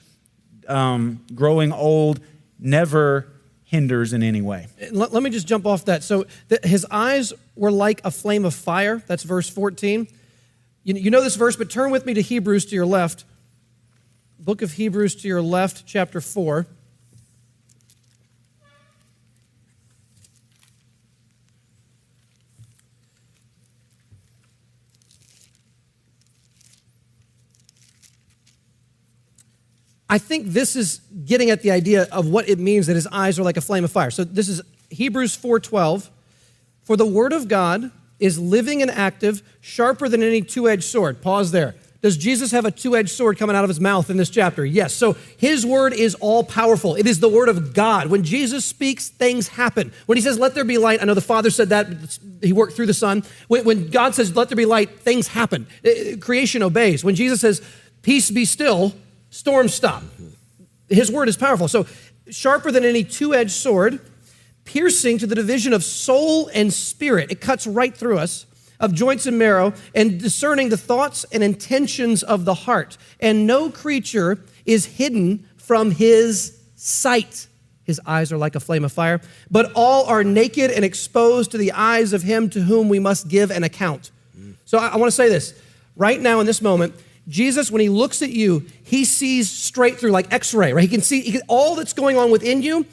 um, growing old never hinders in any way. Uh, let, let me just jump off that. So his eyes were like a flame of fire. That's verse 14. You, you know this verse, but turn with me to Hebrews to your left. book of Hebrews to your left, chapter 4. I think this is getting at the idea of what it means that his eyes are like a flame of fire. So this is Hebrews 4:12. For the word of God is living and active, sharper than any two-edged sword. Pause there. Does Jesus have a two-edged sword coming out of his mouth in this chapter? Yes. So his word is all powerful. It is the word of God. When Jesus speaks, things happen. When he says, "Let there be light," I know the Father said that. He worked through the Son. When God says, "Let there be light," things happen. Uh, uh, creation obeys. When Jesus says, "Peace be still," storms stop. His word is powerful. So, sharper than any two edged sword, piercing to the division of soul and spirit. It cuts right through us, of joints and marrow, and discerning the thoughts and intentions of the heart. And no creature is hidden from his sight. His eyes are like a flame of fire, but all are naked and exposed to the eyes of him to whom we must give an account. So I, I want to say this right now in this moment Jesus, when he looks at you, he sees straight through, like x ray, right? He can see he can, all that's going on within you,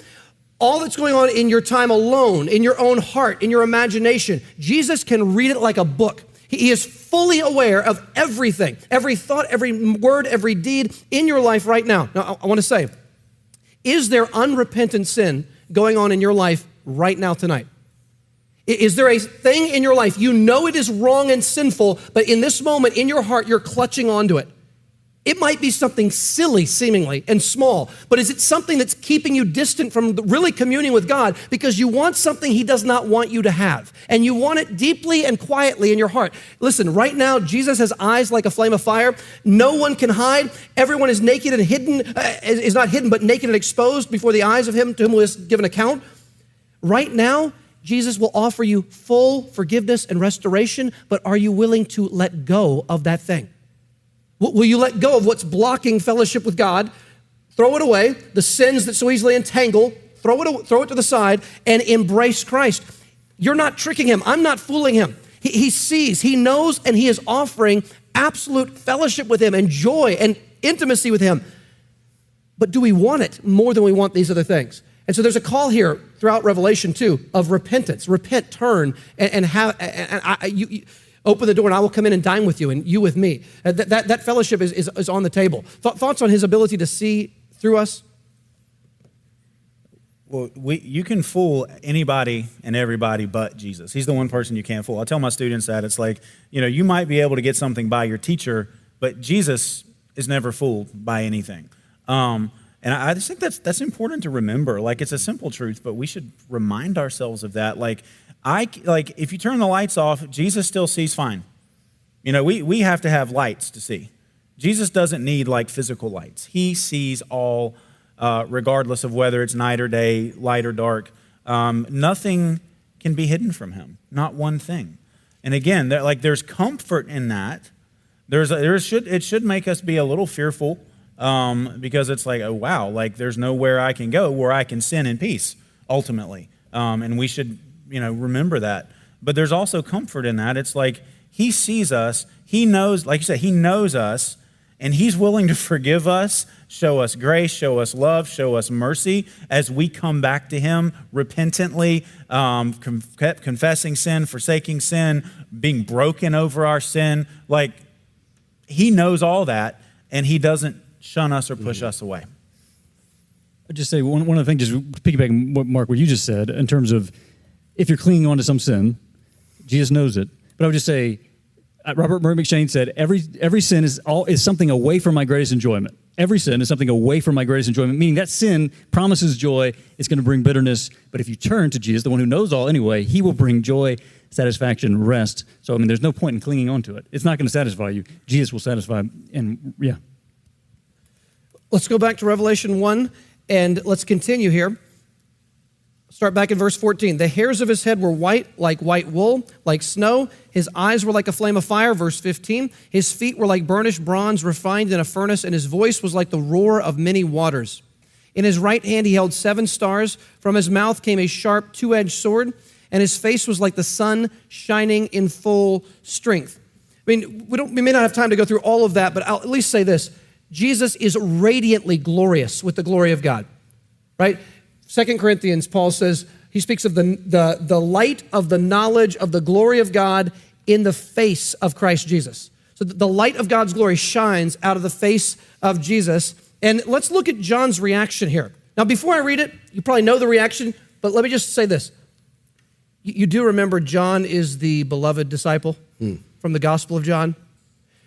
all that's going on in your time alone, in your own heart, in your imagination. Jesus can read it like a book. He, is fully aware of everything, every thought, every word, every deed in your life right now. Now, I want to say, is there unrepentant sin going on in your life right now tonight? Is there a thing in your life you know it is wrong and sinful, but in this moment in your heart you're clutching onto it? It might be something silly, seemingly, and small, but is it something that's keeping you distant from really communing with God because you want something He does not want you to have? And you want it deeply and quietly in your heart. Listen, right now, Jesus has eyes like a flame of fire. No one can hide. Everyone is naked and hidden, uh, is not hidden, but naked and exposed before the eyes of Him to whom we give given account. Right now, Jesus will offer you full forgiveness and restoration, but are you willing to let go of that thing? Will you let go of what's blocking fellowship with God? Throw it away, the sins that so easily entangle, throw it, throw it to the side, and embrace Christ. You're not tricking him. I'm not fooling him. He, he sees, he knows, and he is offering absolute fellowship with him and joy and intimacy with him. But do we want it more than we want these other things? And so there's a call here throughout Revelation too of repentance. Repent, turn, and, and have and I, you, you, open the door, and I will come in and dine with you, and you with me. Uh, that, that, that fellowship is, is, is on the table. Th- thoughts on his ability to see through us? Well, we, you can fool anybody and everybody but Jesus. He's the one person you can't fool. I tell my students that it's like, you know, you might be able to get something by your teacher, but Jesus is never fooled by anything. Um, and I just think that's that's important to remember. Like it's a simple truth, but we should remind ourselves of that. Like I like if you turn the lights off, Jesus still sees fine. You know, we we have to have lights to see. Jesus doesn't need like physical lights. He sees all, uh, regardless of whether it's night or day, light or dark. Um, nothing can be hidden from him. Not one thing. And again, like there's comfort in that. There's a, there should it should make us be a little fearful um, because it's like, oh, wow, like there's nowhere I can go where I can sin in peace, ultimately. Um, and we should, you know, remember that. But there's also comfort in that. It's like he sees us, he knows, like you said, he knows us, and he's willing to forgive us, show us grace, show us love, show us mercy as we come back to him repentantly, um, confessing sin, forsaking sin, being broken over our sin. Like, he knows all that, and he doesn't shun us or push mm-hmm. us away. I'd just say one, one of the things, just piggybacking what Mark, what you just said, in terms of if you're clinging on to some sin, Jesus knows it. But I would just say, uh, Robert Murray M'Cheyne said, every, every sin is, all, is something away from my greatest enjoyment. Every sin is something away from my greatest enjoyment, meaning that sin promises joy, it's going to bring bitterness. But if you turn to Jesus, the one who knows all anyway, he will bring joy, satisfaction, rest. So, I mean, there's no point in clinging on to it. It's not going to satisfy you. Jesus will satisfy. And yeah. Let's go back to Revelation 1 and let's continue here. Start back in verse 14. The hairs of his head were white, like white wool, like snow. His eyes were like a flame of fire. Verse 15. His feet were like burnished bronze refined in a furnace, and his voice was like the roar of many waters. In his right hand he held seven stars. From his mouth came a sharp, two edged sword, and his face was like the sun shining in full strength. I mean, we, don't, we may not have time to go through all of that, but I'll at least say this Jesus is radiantly glorious with the glory of God, right? Second Corinthians, Paul says, he speaks of the, the, the light of the knowledge of the glory of God in the face of Christ Jesus. So the light of God's glory shines out of the face of Jesus. And let's look at John's reaction here. Now, before I read it, you probably know the reaction, but let me just say this. You do remember John is the beloved disciple hmm. from the Gospel of John?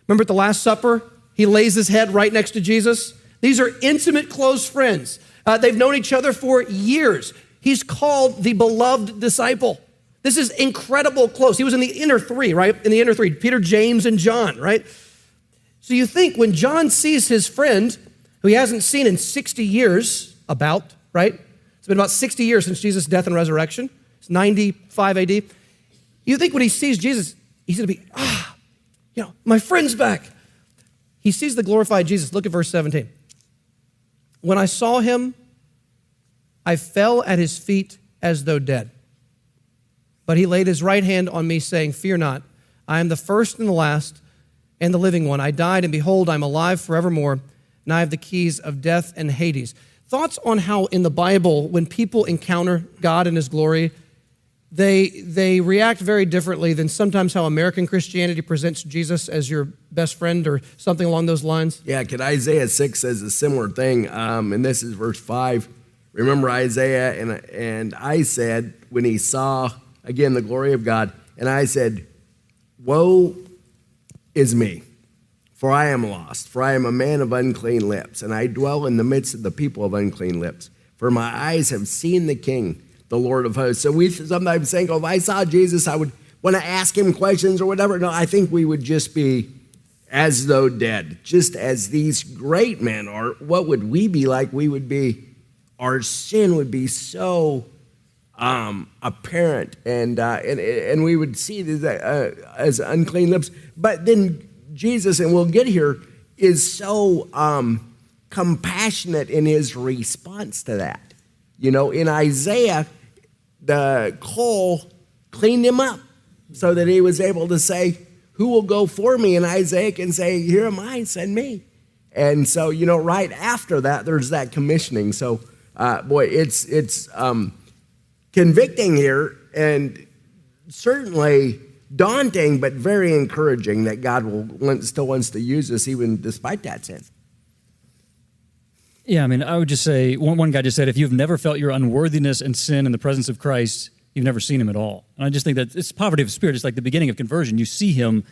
Remember at the Last Supper, he lays his head right next to Jesus? These are intimate, close friends. Uh, they've known each other for years. He's called the beloved disciple. This is incredible close. He was in the inner three, right? In the inner three Peter, James, and John, right? So you think when John sees his friend, who he hasn't seen in 60 years, about, right? It's been about 60 years since Jesus' death and resurrection. It's 95 AD. You think when he sees Jesus, he's to be, ah, you know, my friend's back. He sees the glorified Jesus. Look at verse 17. When I saw him, I fell at his feet as though dead. But he laid his right hand on me, saying, Fear not, I am the first and the last and the living one. I died, and behold, I'm alive forevermore, and I have the keys of death and Hades. Thoughts on how in the Bible, when people encounter God in his glory, they, they react very differently than sometimes how American Christianity presents Jesus as your best friend or something along those lines? Yeah, because Isaiah 6 says a similar thing, um, and this is verse 5. Remember Isaiah, and, and I said, when he saw again the glory of God, and I said, Woe is me, for I am lost, for I am a man of unclean lips, and I dwell in the midst of the people of unclean lips. For my eyes have seen the King the Lord of hosts. So we sometimes think, oh, if I saw Jesus, I would want to ask him questions or whatever. No, I think we would just be as though dead, just as these great men are. What would we be like? We would be, our sin would be so um, apparent, and, uh, and, and we would see this uh, as unclean lips. But then Jesus, and we'll get here, is so um, compassionate in his response to that. You know, in Isaiah, the coal cleaned him up so that he was able to say, Who will go for me? And Isaiah can say, Here am I, send me. And so, you know, right after that, there's that commissioning. So, uh, boy, it's, it's um, convicting here and certainly daunting, but very encouraging that God will, still wants to use us even despite that sin. Yeah, I mean, I would just say one, one guy just said, if you've never felt your unworthiness and sin in the presence of Christ, you've never seen him at all. And I just think that it's poverty of spirit. It's like the beginning of conversion. You see him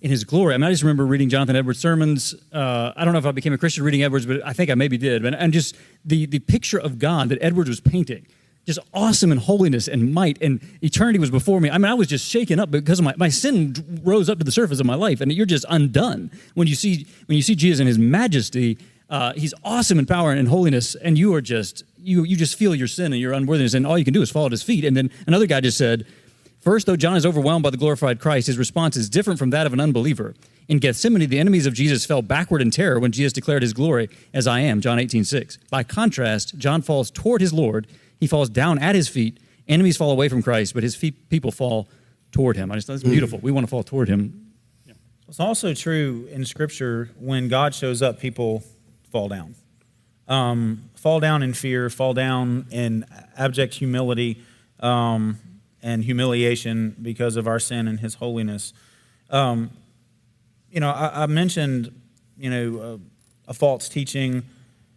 in his glory. I mean, I just remember reading Jonathan Edwards' sermons. Uh, I don't know if I became a Christian reading Edwards, but I think I maybe did. And, and just the, the picture of God that Edwards was painting, just awesome in holiness and might, and eternity was before me. I mean, I was just shaken up because my, my sin rose up to the surface of my life, and you're just undone when you see when you see Jesus in his majesty uh, he's awesome in power and holiness, and you are just you you just feel your sin and your unworthiness, and all you can do is fall at his feet. And then another guy just said, First, though John is overwhelmed by the glorified Christ, his response is different from that of an unbeliever. In Gethsemane, the enemies of Jesus fell backward in terror when Jesus declared his glory, as I am, John 18, 6. By contrast, John falls toward his Lord. He falls down at his feet. Enemies fall away from Christ, but his feet, people fall toward him. I just that's beautiful. We want to fall toward him. Yeah. It's also true in Scripture when God shows up, people fall down. Um, fall down in fear, fall down in abject humility um, and humiliation because of our sin and His holiness. Um, you know, I, I, mentioned, you know, a false teaching,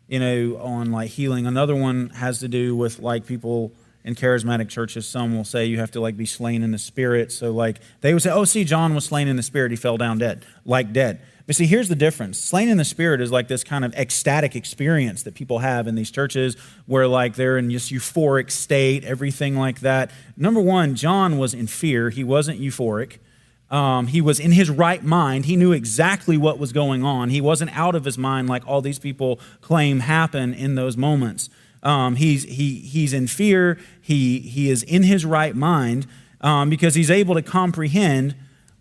you know, on like healing. Another one has to do with like people in charismatic churches. Some will say you have to like be slain in the spirit. So like they would say, oh, see, John was slain in the spirit. He fell down dead, like dead. But see, here's the difference. Slain in the Spirit is like this kind of ecstatic experience that people have in these churches where, like, they're in this euphoric state, everything like that. Number one, John was in fear, he wasn't euphoric. Um, he was in his right mind. He knew exactly what was going on. He wasn't out of his mind like all these people claim happen in those moments. Um, he's, he, he's in fear. He, he is in his right mind um, because he's able to comprehend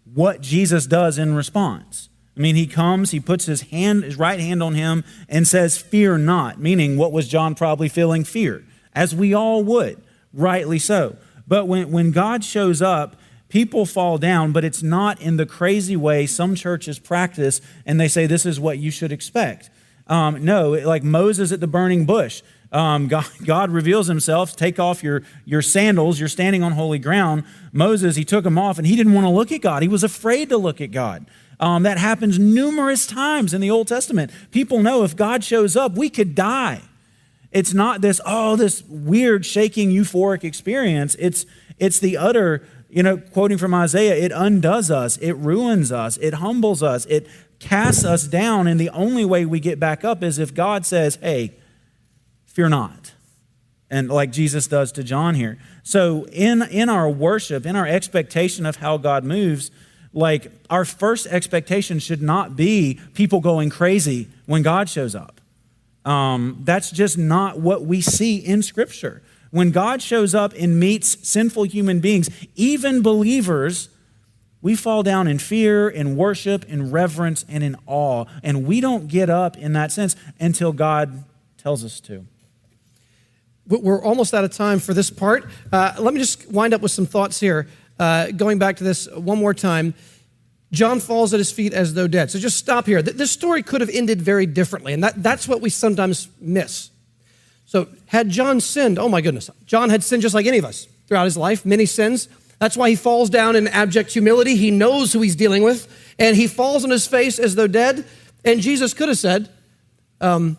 what Jesus does in response. I mean, he comes, he puts his hand, his right hand on him, and says, Fear not, meaning what was John probably feeling? Fear, as we all would, rightly so. But when, when God shows up, people fall down, but it's not in the crazy way some churches practice and they say this is what you should expect. Um, no, like Moses at the burning bush. Um, God, God, reveals himself, take off your, your sandals, you're standing on holy ground. Moses, he took them off and he didn't want to look at God. He was afraid to look at God. Um, that happens numerous times in the Old Testament. People know if God shows up, we could die. It's not this, oh, this weird, shaking, euphoric experience. It's, it's the utter, you know, quoting from Isaiah, it undoes us, it ruins us, it humbles us, it casts us down. And the only way we get back up is if God says, hey, fear not. And like Jesus does to John here. So in, in our worship, in our expectation of how God moves, like our first expectation should not be people going crazy when God shows up. Um, that's just not what we see in Scripture. When God shows up and meets sinful human beings, even believers, we fall down in fear, in worship, in reverence, and in awe. And we don't get up in that sense until God tells us to. We're almost out of time for this part. Uh, let me just wind up with some thoughts here. Uh, going back to this one more time. John falls at his feet as though dead. So just stop here. This story could have ended very differently, and that, that's what we sometimes miss. So, had John sinned, oh my goodness, John had sinned just like any of us throughout his life, many sins. That's why he falls down in abject humility. He knows who he's dealing with, and he falls on his face as though dead. And Jesus could have said, um,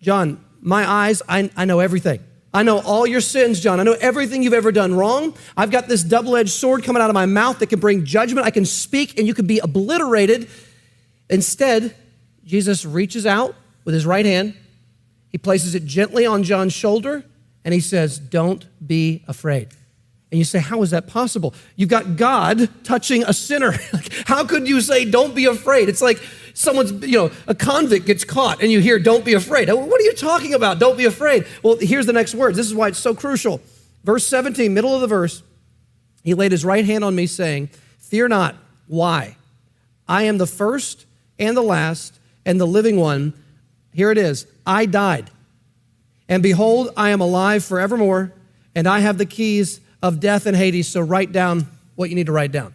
John, my eyes, I, I know everything. I know all your sins, John. I know everything you've ever done wrong. I've got this double edged sword coming out of my mouth that can bring judgment. I can speak and you can be obliterated. Instead, Jesus reaches out with his right hand. He places it gently on John's shoulder and he says, Don't be afraid. And you say, How is that possible? You've got God touching a sinner. How could you say, Don't be afraid? It's like, someone's, you know, a convict gets caught and you hear, don't be afraid. What are you talking about? Don't be afraid. Well, here's the next words. This is why it's so crucial. Verse 17, middle of the verse, he laid his right hand on me, saying, Fear not. Why? I am the first and the last and the living one. Here it is I died. And behold, I am alive forevermore, and I have the keys of death and Hades. So write down what you need to write down.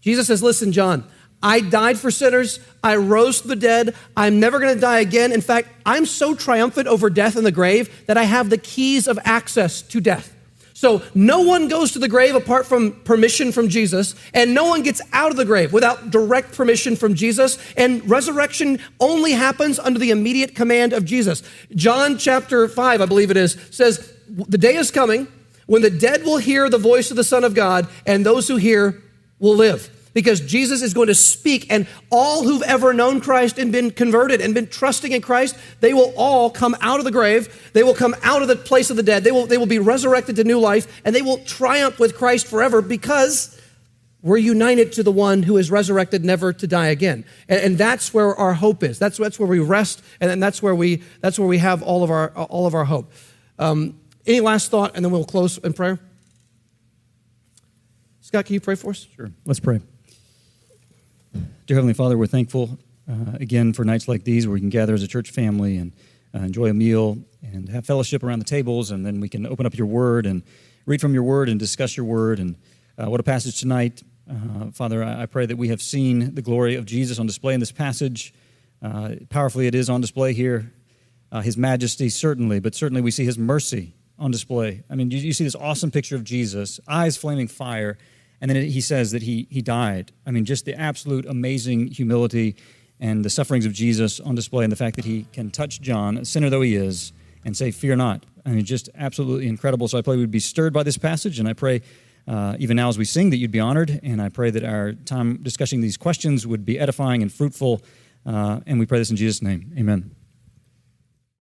Jesus says, Listen, John, I died for sinners. I rose from the dead. I'm never going to die again. In fact, I'm so triumphant over death and the grave that I have the keys of access to death. So no one goes to the grave apart from permission from Jesus, and no one gets out of the grave without direct permission from Jesus. And resurrection only happens under the immediate command of Jesus. John chapter 5, I believe it is, says, The day is coming when the dead will hear the voice of the Son of God, and those who hear will live because Jesus is going to speak, and all who've ever known Christ and been converted and been trusting in Christ, they will all come out of the grave. They will come out of the place of the dead. They will, they will be resurrected to new life, and they will triumph with Christ forever because we're united to the one who is resurrected never to die again. And, and that's where our hope is. That's, that's where we rest, and, and that's, where we, that's where we have all of our, all of our hope. Um, any last thought, and then we'll close in prayer? Scott, can you pray for us? Sure. Let's pray. Dear Heavenly Father, we're thankful uh, again for nights like these where we can gather as a church family and uh, enjoy a meal and have fellowship around the tables, and then we can open up your word and read from your word and discuss your word. And uh, what a passage tonight. Uh, Father, I, I, pray that we have seen the glory of Jesus on display in this passage. Uh, powerfully, it is on display here. Uh, his majesty, certainly, but certainly we see his mercy on display. I mean, you, you see this awesome picture of Jesus, eyes flaming fire and then he says that he, he died. I mean, just the absolute amazing humility and the sufferings of Jesus on display, and the fact that he can touch John, a sinner though he is, and say, Fear not. I mean, just absolutely incredible. So I pray we'd be stirred by this passage, and I pray uh, even now as we sing that you'd be honored, and I pray that our time discussing these questions would be edifying and fruitful. Uh, and we pray this in Jesus' name. Amen.